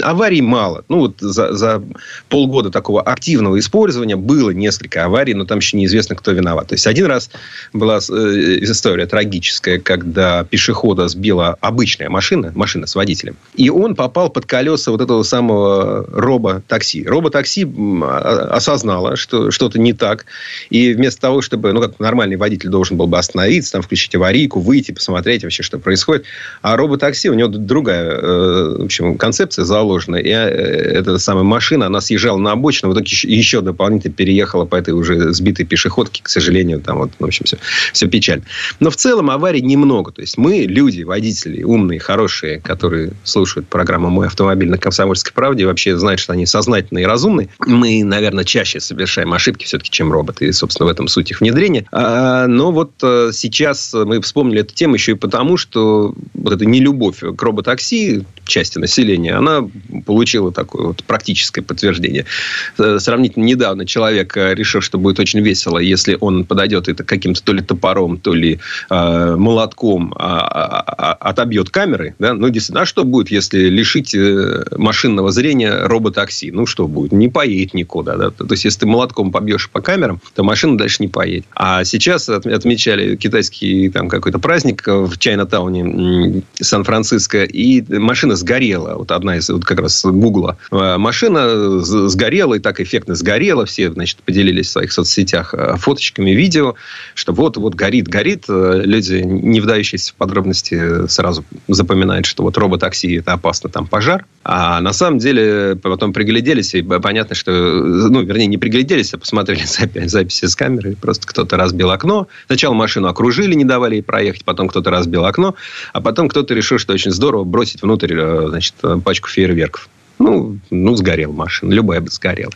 S6: Аварий мало. Ну, вот за, за полгода такого активного использования было несколько аварий, но там еще неизвестно, кто виноват. То есть, один раз была история трагическая, когда пешехода сбила обычная машина, машина с водителем, и он попал под колеса вот этого самого робо-такси. Робо-такси осознала, что что-то не так, и вместо того, чтобы, ну, как нормальный водитель должен был бы остановиться, там, включить аварийку, выйти, посмотреть вообще, что происходит, а робо-такси, у него другая, в общем, концепция заложена, и эта самая машина, она съезжала на обочину, в итоге еще дополнительно переехала по этой уже сбитой пешеходке, к сожалению, там вот, в общем, все, все печально. Но в целом аварий немного. То есть, мы, люди, водители, умные, хорошие, которые слушают программу «Мой автомобиль» на «Комсомольской правде», вообще знают, что они сознательные и разумные. Мы, наверное, чаще совершаем ошибки все-таки, чем роботы. И, собственно, в этом суть их внедрения. А, но вот сейчас мы вспомнили эту тему еще и потому, что вот эта нелюбовь к роботакси части населения, она получила такое вот практическое подтверждение. Э, сравнительно недавно человек э, решил, что будет очень весело, если он подойдет это каким-то то ли топором, то ли э, молотком, а, а, а, отобьет камеры. Да? Ну, действительно, а что будет, если лишить э, машинного зрения роботакси? Ну, что будет? Не поедет никуда. Да? То есть, если ты молотком побьешь по камерам, то машина дальше не поедет. А сейчас отмечали китайский там какой-то праздник в Чайна-тауне Сан-Франциско, и машина сгорела. Вот одна из, вот как раз Гугла. Машина сгорела, и так эффектно сгорела. Все, значит, поделились в своих соцсетях э, фоточками, видео, что вот-вот горит, горит. Э, люди, не вдающиеся в подробности, сразу запоминают, что вот робот-такси это опасно, там пожар. А на самом деле потом пригляделись, и понятно, что, ну, вернее, не пригляделись, а посмотрели записи с камеры. Просто кто-то разбил окно. Сначала машину окружили, не давали ей проехать, потом кто-то разбил окно, а потом кто-то решил, что очень здорово бросить внутрь Э, значит, пачку фейерверков. Ну, ну, сгорел машина. Любая бы сгорела.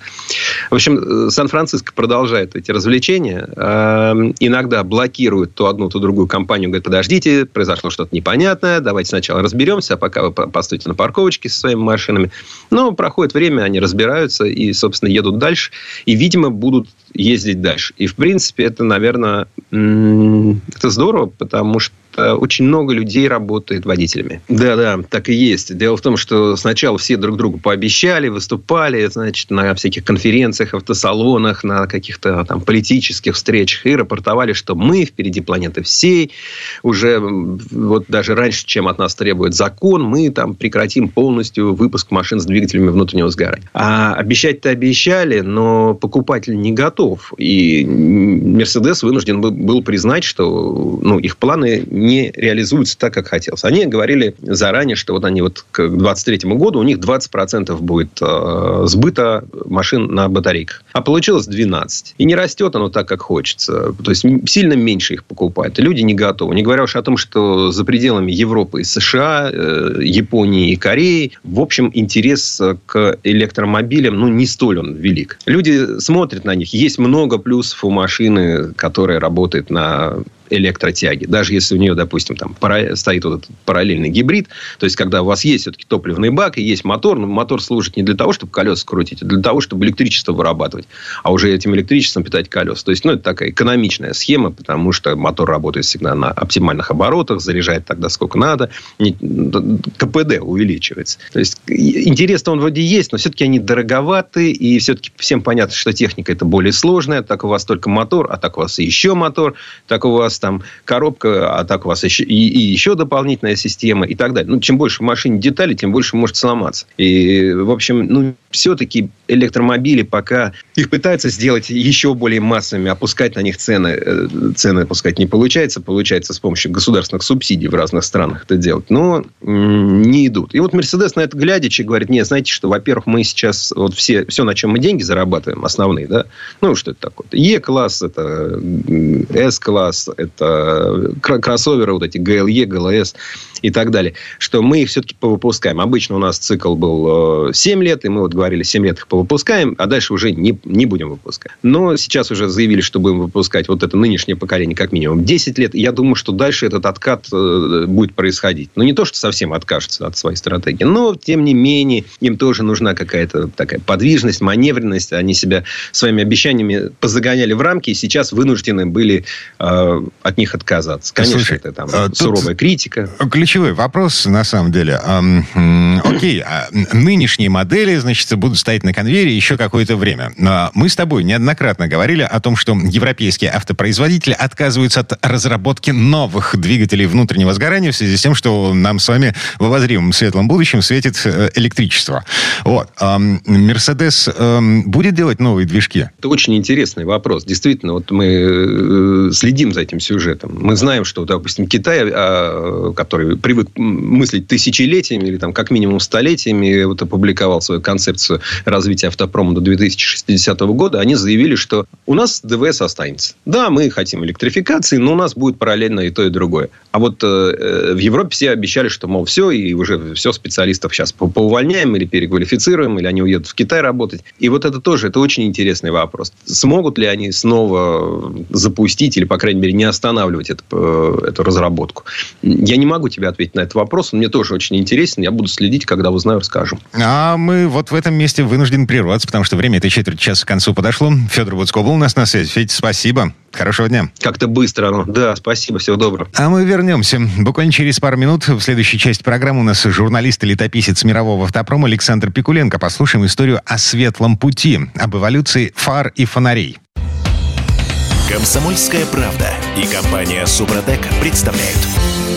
S6: В общем, Сан-Франциско продолжает эти развлечения. Э, иногда блокирует то одну, то другую компанию. Говорит, подождите, произошло что-то непонятное. Давайте сначала разберемся, а пока вы постойте на парковочке со своими машинами. Но проходит время, они разбираются и, собственно, едут дальше. И, видимо, будут ездить дальше. И, в принципе, это, наверное, это здорово, потому что очень много людей работает водителями. Да, да, так и есть. Дело в том, что сначала все друг другу пообещали, выступали, значит, на всяких конференциях, автосалонах, на каких-то там политических встречах и рапортовали, что мы впереди планеты всей, уже вот даже раньше, чем от нас требует закон, мы там прекратим полностью выпуск машин с двигателями внутреннего сгорания. А обещать-то обещали, но покупатель не готов. И Мерседес вынужден был признать, что ну, их планы не реализуются так, как хотелось. Они говорили заранее, что вот они вот к 2023 году у них 20% будет э, сбыта машин на батарейках. А получилось 12. И не растет оно так, как хочется. То есть, сильно меньше их покупают. Люди не готовы. Не говоря уж о том, что за пределами Европы и США, э, Японии и Кореи, в общем, интерес к электромобилям, ну, не столь он велик. Люди смотрят на них. Есть много плюсов у машины, которая работает на электротяги. Даже если у нее, допустим, там стоит вот этот параллельный гибрид, то есть, когда у вас есть все-таки топливный бак и есть мотор, но мотор служит не для того, чтобы колеса крутить, а для того, чтобы электричество вырабатывать, а уже этим электричеством питать колеса. То есть, ну, это такая экономичная схема, потому что мотор работает всегда на оптимальных оборотах, заряжает тогда сколько надо, КПД увеличивается. То есть, интерес-то он вроде есть, но все-таки они дороговаты, и все-таки всем понятно, что техника это более сложная, так у вас только мотор, а так у вас еще мотор, так у вас там коробка, а так у вас еще, и, и еще дополнительная система и так далее. Ну, чем больше в машине деталей, тем больше может сломаться. И, в общем, ну, все-таки электромобили пока их пытаются сделать еще более массовыми, опускать на них цены. Э, цены опускать не получается. Получается с помощью государственных субсидий в разных странах это делать. Но не идут. И вот Мерседес на это глядячи говорит, нет, знаете что, во-первых, мы сейчас вот все, все, на чем мы деньги зарабатываем, основные, да, ну, что это такое? Е-класс, это С-класс, это кроссоверы, вот эти GLE, GLS и так далее, что мы их все-таки повыпускаем. Обычно у нас цикл был 7 э, лет, и мы вот говорили, 7 лет их повыпускаем, а дальше уже не, не будем выпускать. Но сейчас уже заявили, что будем выпускать вот это нынешнее поколение как минимум 10 лет. Я думаю, что дальше этот откат э, будет происходить. Ну, не то, что совсем откажется от своей стратегии, но, тем не менее, им тоже нужна какая-то такая подвижность, маневренность. Они себя своими обещаниями позагоняли в рамки, и сейчас вынуждены были э, от них отказаться. Конечно, Слушай, это там а, суровая критика.
S2: Ключевой вопрос, на самом деле. Окей, а нынешние модели, значит, будут стоять на конвейере еще какое-то время. Мы с тобой неоднократно говорили о том, что европейские автопроизводители отказываются от разработки новых двигателей внутреннего сгорания в связи с тем, что нам с вами в обозримом светлом будущем светит э, электричество. Вот. Мерседес будет делать новые движки?
S6: Это очень интересный вопрос. Действительно, вот мы э, следим за этим сюжетом. Мы знаем, что, допустим, Китай, а, который привык мыслить тысячелетиями или там как минимум столетиями, вот опубликовал свою концепцию концепцию развития автопрома до 2060 года, они заявили, что у нас ДВС останется. Да, мы хотим электрификации, но у нас будет параллельно и то, и другое. А вот э, э в Европе все обещали, что, мол, все, и уже все специалистов сейчас поувольняем или переквалифицируем, или они уедут в Китай работать. И вот это тоже, это очень интересный вопрос. Смогут ли они снова запустить или, по крайней мере, не останавливать это, э, эту разработку? Я не могу тебе ответить на этот вопрос. Он мне тоже очень интересен. Я буду следить, когда узнаю, расскажу.
S2: А мы вот в этом месте вынуждены прерваться, потому что время этой четверти часа к концу подошло. Федор Буцко был у нас на связи. Федь, спасибо. Хорошего дня.
S6: Как-то быстро. Ну, да, спасибо. Всего доброго.
S2: А мы вернемся. Буквально через пару минут в следующей части программы у нас журналист и летописец мирового автопрома Александр Пикуленко. Послушаем историю о светлом пути, об эволюции фар и фонарей.
S1: Комсомольская правда и компания Супротек представляют.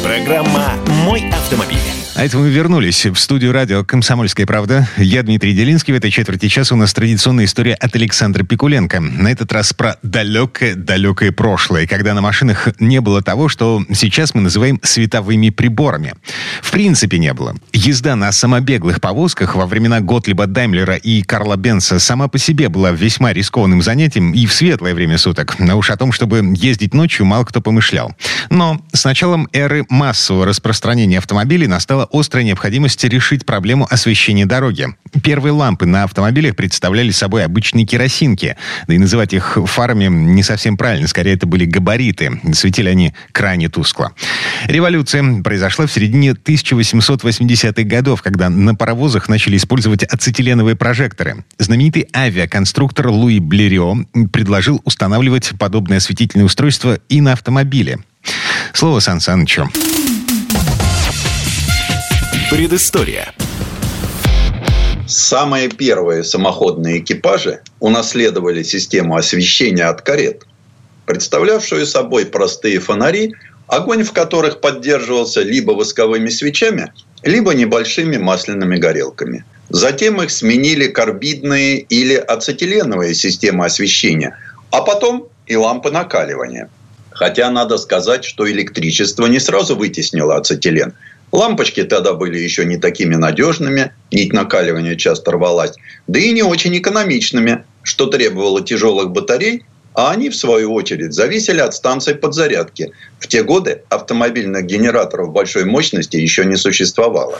S1: Программа «Мой автомобиль».
S2: А это мы вернулись в студию радио «Комсомольская правда». Я Дмитрий Делинский. В этой четверти часа у нас традиционная история от Александра Пикуленко. На этот раз про далекое-далекое прошлое, когда на машинах не было того, что сейчас мы называем световыми приборами. В принципе, не было. Езда на самобеглых повозках во времена Готлиба Даймлера и Карла Бенса сама по себе была весьма рискованным занятием и в светлое время суток. Но уж о том, чтобы ездить ночью, мало кто помышлял. Но с началом эры массового распространения автомобилей настала острая необходимость решить проблему освещения дороги. Первые лампы на автомобилях представляли собой обычные керосинки. Да и называть их фарами не совсем правильно. Скорее, это были габариты. Светили они крайне тускло. Революция произошла в середине 1880-х годов, когда на паровозах начали использовать ацетиленовые прожекторы. Знаменитый авиаконструктор Луи Блерио предложил устанавливать подобное осветительное устройство и на автомобиле. Слово Сан Санычу.
S1: Предыстория.
S7: Самые первые самоходные экипажи унаследовали систему освещения от карет, представлявшую собой простые фонари, огонь в которых поддерживался либо восковыми свечами, либо небольшими масляными горелками. Затем их сменили карбидные или ацетиленовые системы освещения, а потом и лампы накаливания. Хотя надо сказать, что электричество не сразу вытеснило ацетилен – Лампочки тогда были еще не такими надежными, нить накаливания часто рвалась, да и не очень экономичными, что требовало тяжелых батарей, а они, в свою очередь, зависели от станций подзарядки. В те годы автомобильных генераторов большой мощности еще не существовало.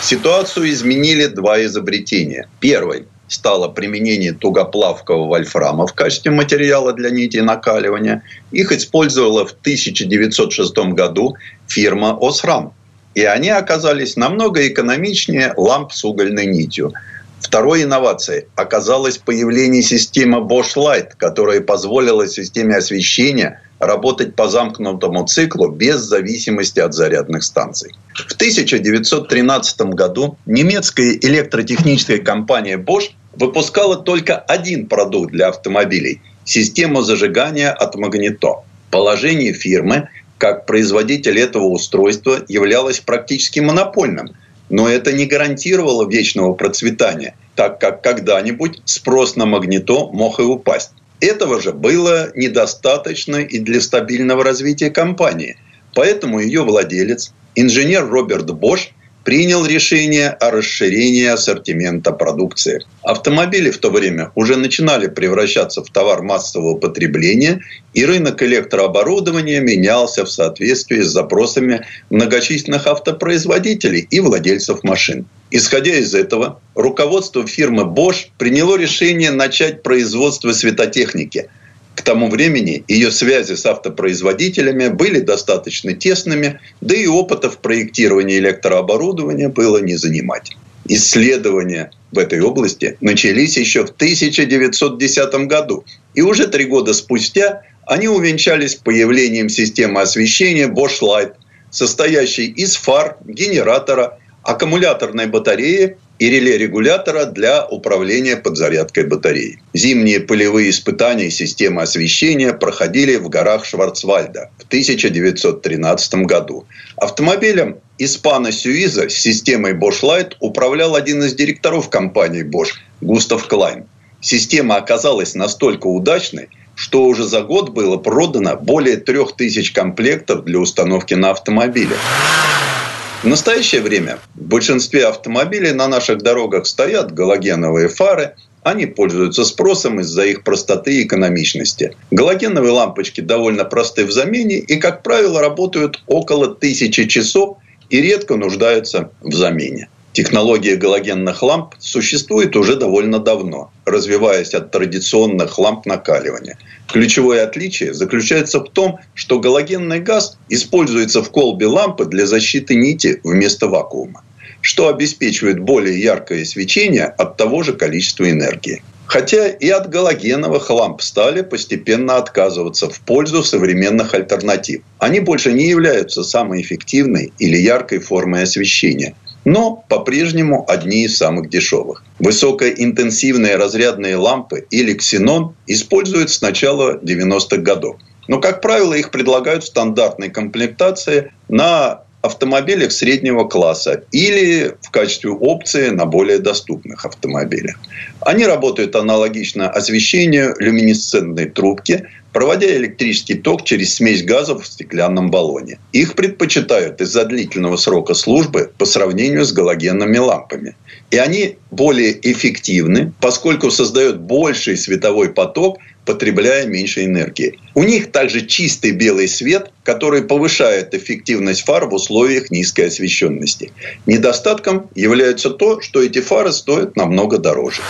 S7: Ситуацию изменили два изобретения. Первый стало применение тугоплавкого вольфрама в качестве материала для нитей накаливания. Их использовала в 1906 году фирма «Осрам». И они оказались намного экономичнее ламп с угольной нитью. Второй инновацией оказалось появление системы Bosch Light, которая позволила системе освещения работать по замкнутому циклу без зависимости от зарядных станций. В 1913 году немецкая электротехническая компания Bosch выпускала только один продукт для автомобилей – систему зажигания от магнито. Положение фирмы как производитель этого устройства являлось практически монопольным, но это не гарантировало вечного процветания, так как когда-нибудь спрос на магнито мог и упасть. Этого же было недостаточно и для стабильного развития компании. Поэтому ее владелец, инженер Роберт Бош, принял решение о расширении ассортимента продукции. Автомобили в то время уже начинали превращаться в товар массового потребления, и рынок электрооборудования менялся в соответствии с запросами многочисленных автопроизводителей и владельцев машин. Исходя из этого, руководство фирмы Bosch приняло решение начать производство светотехники – к тому времени ее связи с автопроизводителями были достаточно тесными, да и опыта в проектировании электрооборудования было не занимать. Исследования в этой области начались еще в 1910 году, и уже три года спустя они увенчались появлением системы освещения Bosch Light, состоящей из фар, генератора, аккумуляторной батареи и реле регулятора для управления подзарядкой батареи. Зимние полевые испытания системы освещения проходили в горах Шварцвальда в 1913 году. Автомобилем Испана Сюиза с системой Bosch Light управлял один из директоров компании Bosch Густав Клайн. Система оказалась настолько удачной, что уже за год было продано более трех тысяч комплектов для установки на автомобиле. В настоящее время в большинстве автомобилей на наших дорогах стоят галогеновые фары, они пользуются спросом из-за их простоты и экономичности. Галогеновые лампочки довольно просты в замене и, как правило, работают около тысячи часов и редко нуждаются в замене. Технология галогенных ламп существует уже довольно давно, развиваясь от традиционных ламп накаливания. Ключевое отличие заключается в том, что галогенный газ используется в колбе лампы для защиты нити вместо вакуума что обеспечивает более яркое свечение от того же количества энергии. Хотя и от галогеновых ламп стали постепенно отказываться в пользу современных альтернатив. Они больше не являются самой эффективной или яркой формой освещения, но по-прежнему одни из самых дешевых. Высокоинтенсивные разрядные лампы или ксенон используют с начала 90-х годов. Но, как правило, их предлагают в стандартной комплектации на автомобилях среднего класса или в качестве опции на более доступных автомобилях. Они работают аналогично освещению люминесцентной трубки, проводя электрический ток через смесь газов в стеклянном баллоне. Их предпочитают из-за длительного срока службы по сравнению с галогенными лампами. И они более эффективны, поскольку создают больший световой поток – потребляя меньше энергии. У них также чистый белый свет, который повышает эффективность фар в условиях низкой освещенности. Недостатком является то, что эти фары стоят намного дороже.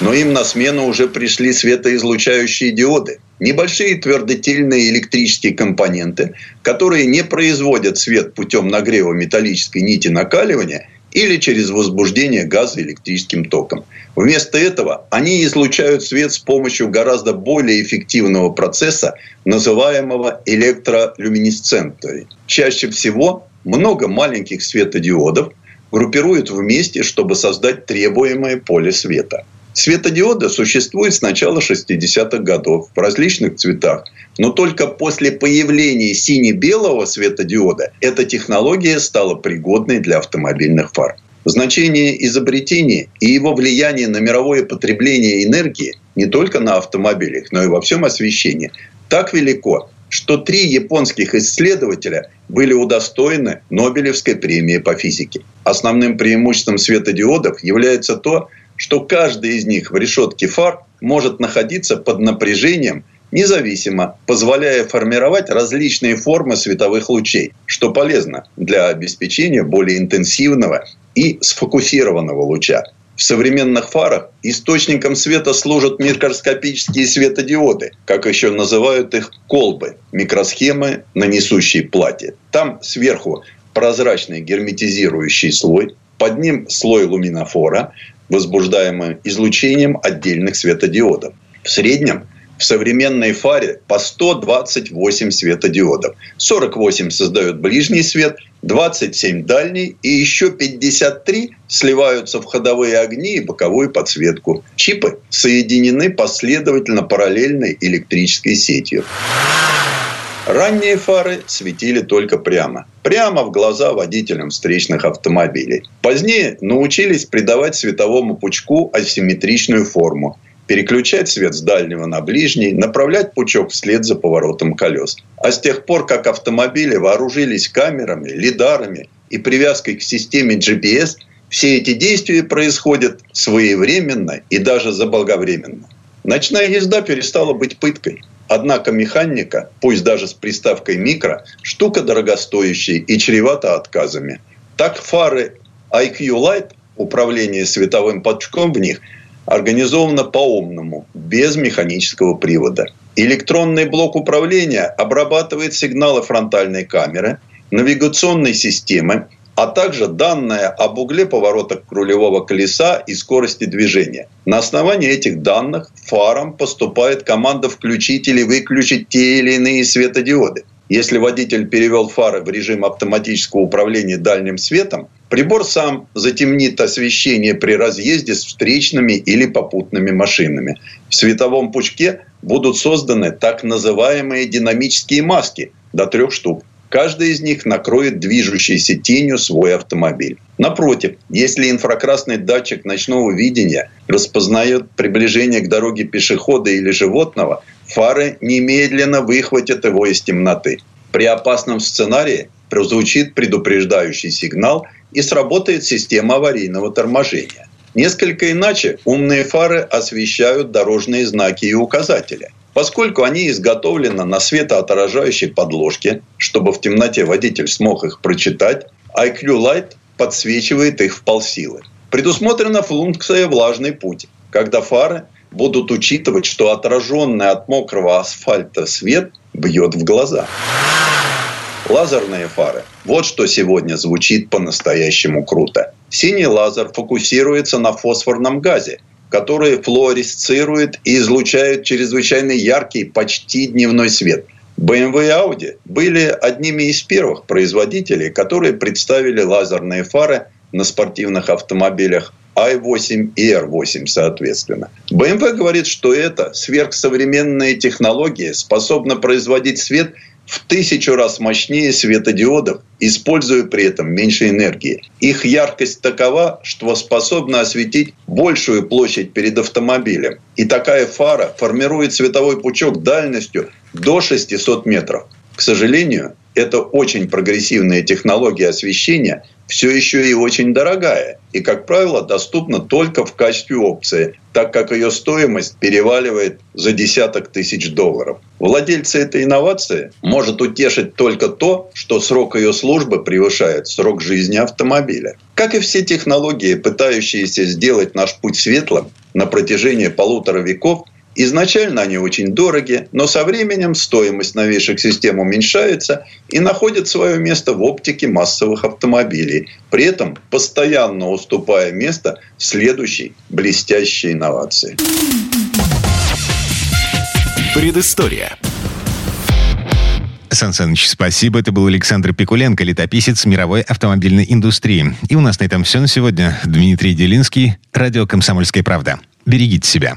S7: Но им на смену уже пришли светоизлучающие диоды. Небольшие твердотельные электрические компоненты, которые не производят свет путем нагрева металлической нити накаливания или через возбуждение газа электрическим током. Вместо этого они излучают свет с помощью гораздо более эффективного процесса, называемого электролюминесценцией. Чаще всего много маленьких светодиодов группируют вместе, чтобы создать требуемое поле света. Светодиоды существуют с начала 60-х годов в различных цветах, но только после появления сине-белого светодиода эта технология стала пригодной для автомобильных фар. Значение изобретения и его влияние на мировое потребление энергии не только на автомобилях, но и во всем освещении так велико, что три японских исследователя были удостоены Нобелевской премии по физике. Основным преимуществом светодиодов является то, что каждый из них в решетке фар может находиться под напряжением независимо, позволяя формировать различные формы световых лучей, что полезно для обеспечения более интенсивного и сфокусированного луча. В современных фарах источником света служат микроскопические светодиоды, как еще называют их колбы, микросхемы на несущей плате. Там сверху прозрачный герметизирующий слой, под ним слой луминофора, возбуждаемый излучением отдельных светодиодов. В среднем в современной фаре по 128 светодиодов. 48 создают ближний свет, 27 дальний и еще 53 сливаются в ходовые огни и боковую подсветку. Чипы соединены последовательно параллельной электрической сетью. Ранние фары светили только прямо. Прямо в глаза водителям встречных автомобилей. Позднее научились придавать световому пучку асимметричную форму переключать свет с дальнего на ближний, направлять пучок вслед за поворотом колес. А с тех пор, как автомобили вооружились камерами, лидарами и привязкой к системе GPS, все эти действия происходят своевременно и даже заблаговременно. Ночная езда перестала быть пыткой. Однако механика, пусть даже с приставкой микро, штука дорогостоящая и чревата отказами. Так фары IQ Light, управление световым пучком в них – организовано по-умному, без механического привода. Электронный блок управления обрабатывает сигналы фронтальной камеры, навигационной системы, а также данные об угле поворота рулевого колеса и скорости движения. На основании этих данных фарам поступает команда включить или выключить те или иные светодиоды. Если водитель перевел фары в режим автоматического управления дальним светом, прибор сам затемнит освещение при разъезде с встречными или попутными машинами. В световом пучке будут созданы так называемые динамические маски до трех штук. Каждый из них накроет движущейся тенью свой автомобиль. Напротив, если инфракрасный датчик ночного видения распознает приближение к дороге пешехода или животного, фары немедленно выхватят его из темноты. При опасном сценарии прозвучит предупреждающий сигнал и сработает система аварийного торможения. Несколько иначе умные фары освещают дорожные знаки и указатели. Поскольку они изготовлены на светоотражающей подложке, чтобы в темноте водитель смог их прочитать, IQ Light подсвечивает их в полсилы. Предусмотрена функция «влажный путь», когда фары будут учитывать, что отраженный от мокрого асфальта свет бьет в глаза. Лазерные фары. Вот что сегодня звучит по-настоящему круто. Синий лазер фокусируется на фосфорном газе, который флуоресцирует и излучает чрезвычайно яркий, почти дневной свет. BMW и Audi были одними из первых производителей, которые представили лазерные фары на спортивных автомобилях i8 и R8 соответственно. BMW говорит, что это сверхсовременная технология способна производить свет – в тысячу раз мощнее светодиодов, используя при этом меньше энергии. Их яркость такова, что способна осветить большую площадь перед автомобилем. И такая фара формирует световой пучок дальностью до 600 метров. К сожалению, это очень прогрессивная технология освещения, все еще и очень дорогая и, как правило, доступна только в качестве опции, так как ее стоимость переваливает за десяток тысяч долларов. Владельца этой инновации может утешить только то, что срок ее службы превышает срок жизни автомобиля. Как и все технологии, пытающиеся сделать наш путь светлым на протяжении полутора веков – Изначально они очень дороги, но со временем стоимость новейших систем уменьшается и находит свое место в оптике массовых автомобилей, при этом постоянно уступая место следующей блестящей инновации.
S1: Предыстория.
S2: Сан Саныч, спасибо. Это был Александр Пикуленко, летописец мировой автомобильной индустрии. И у нас на этом все на сегодня. Дмитрий Делинский, радио «Комсомольская правда». Берегите себя.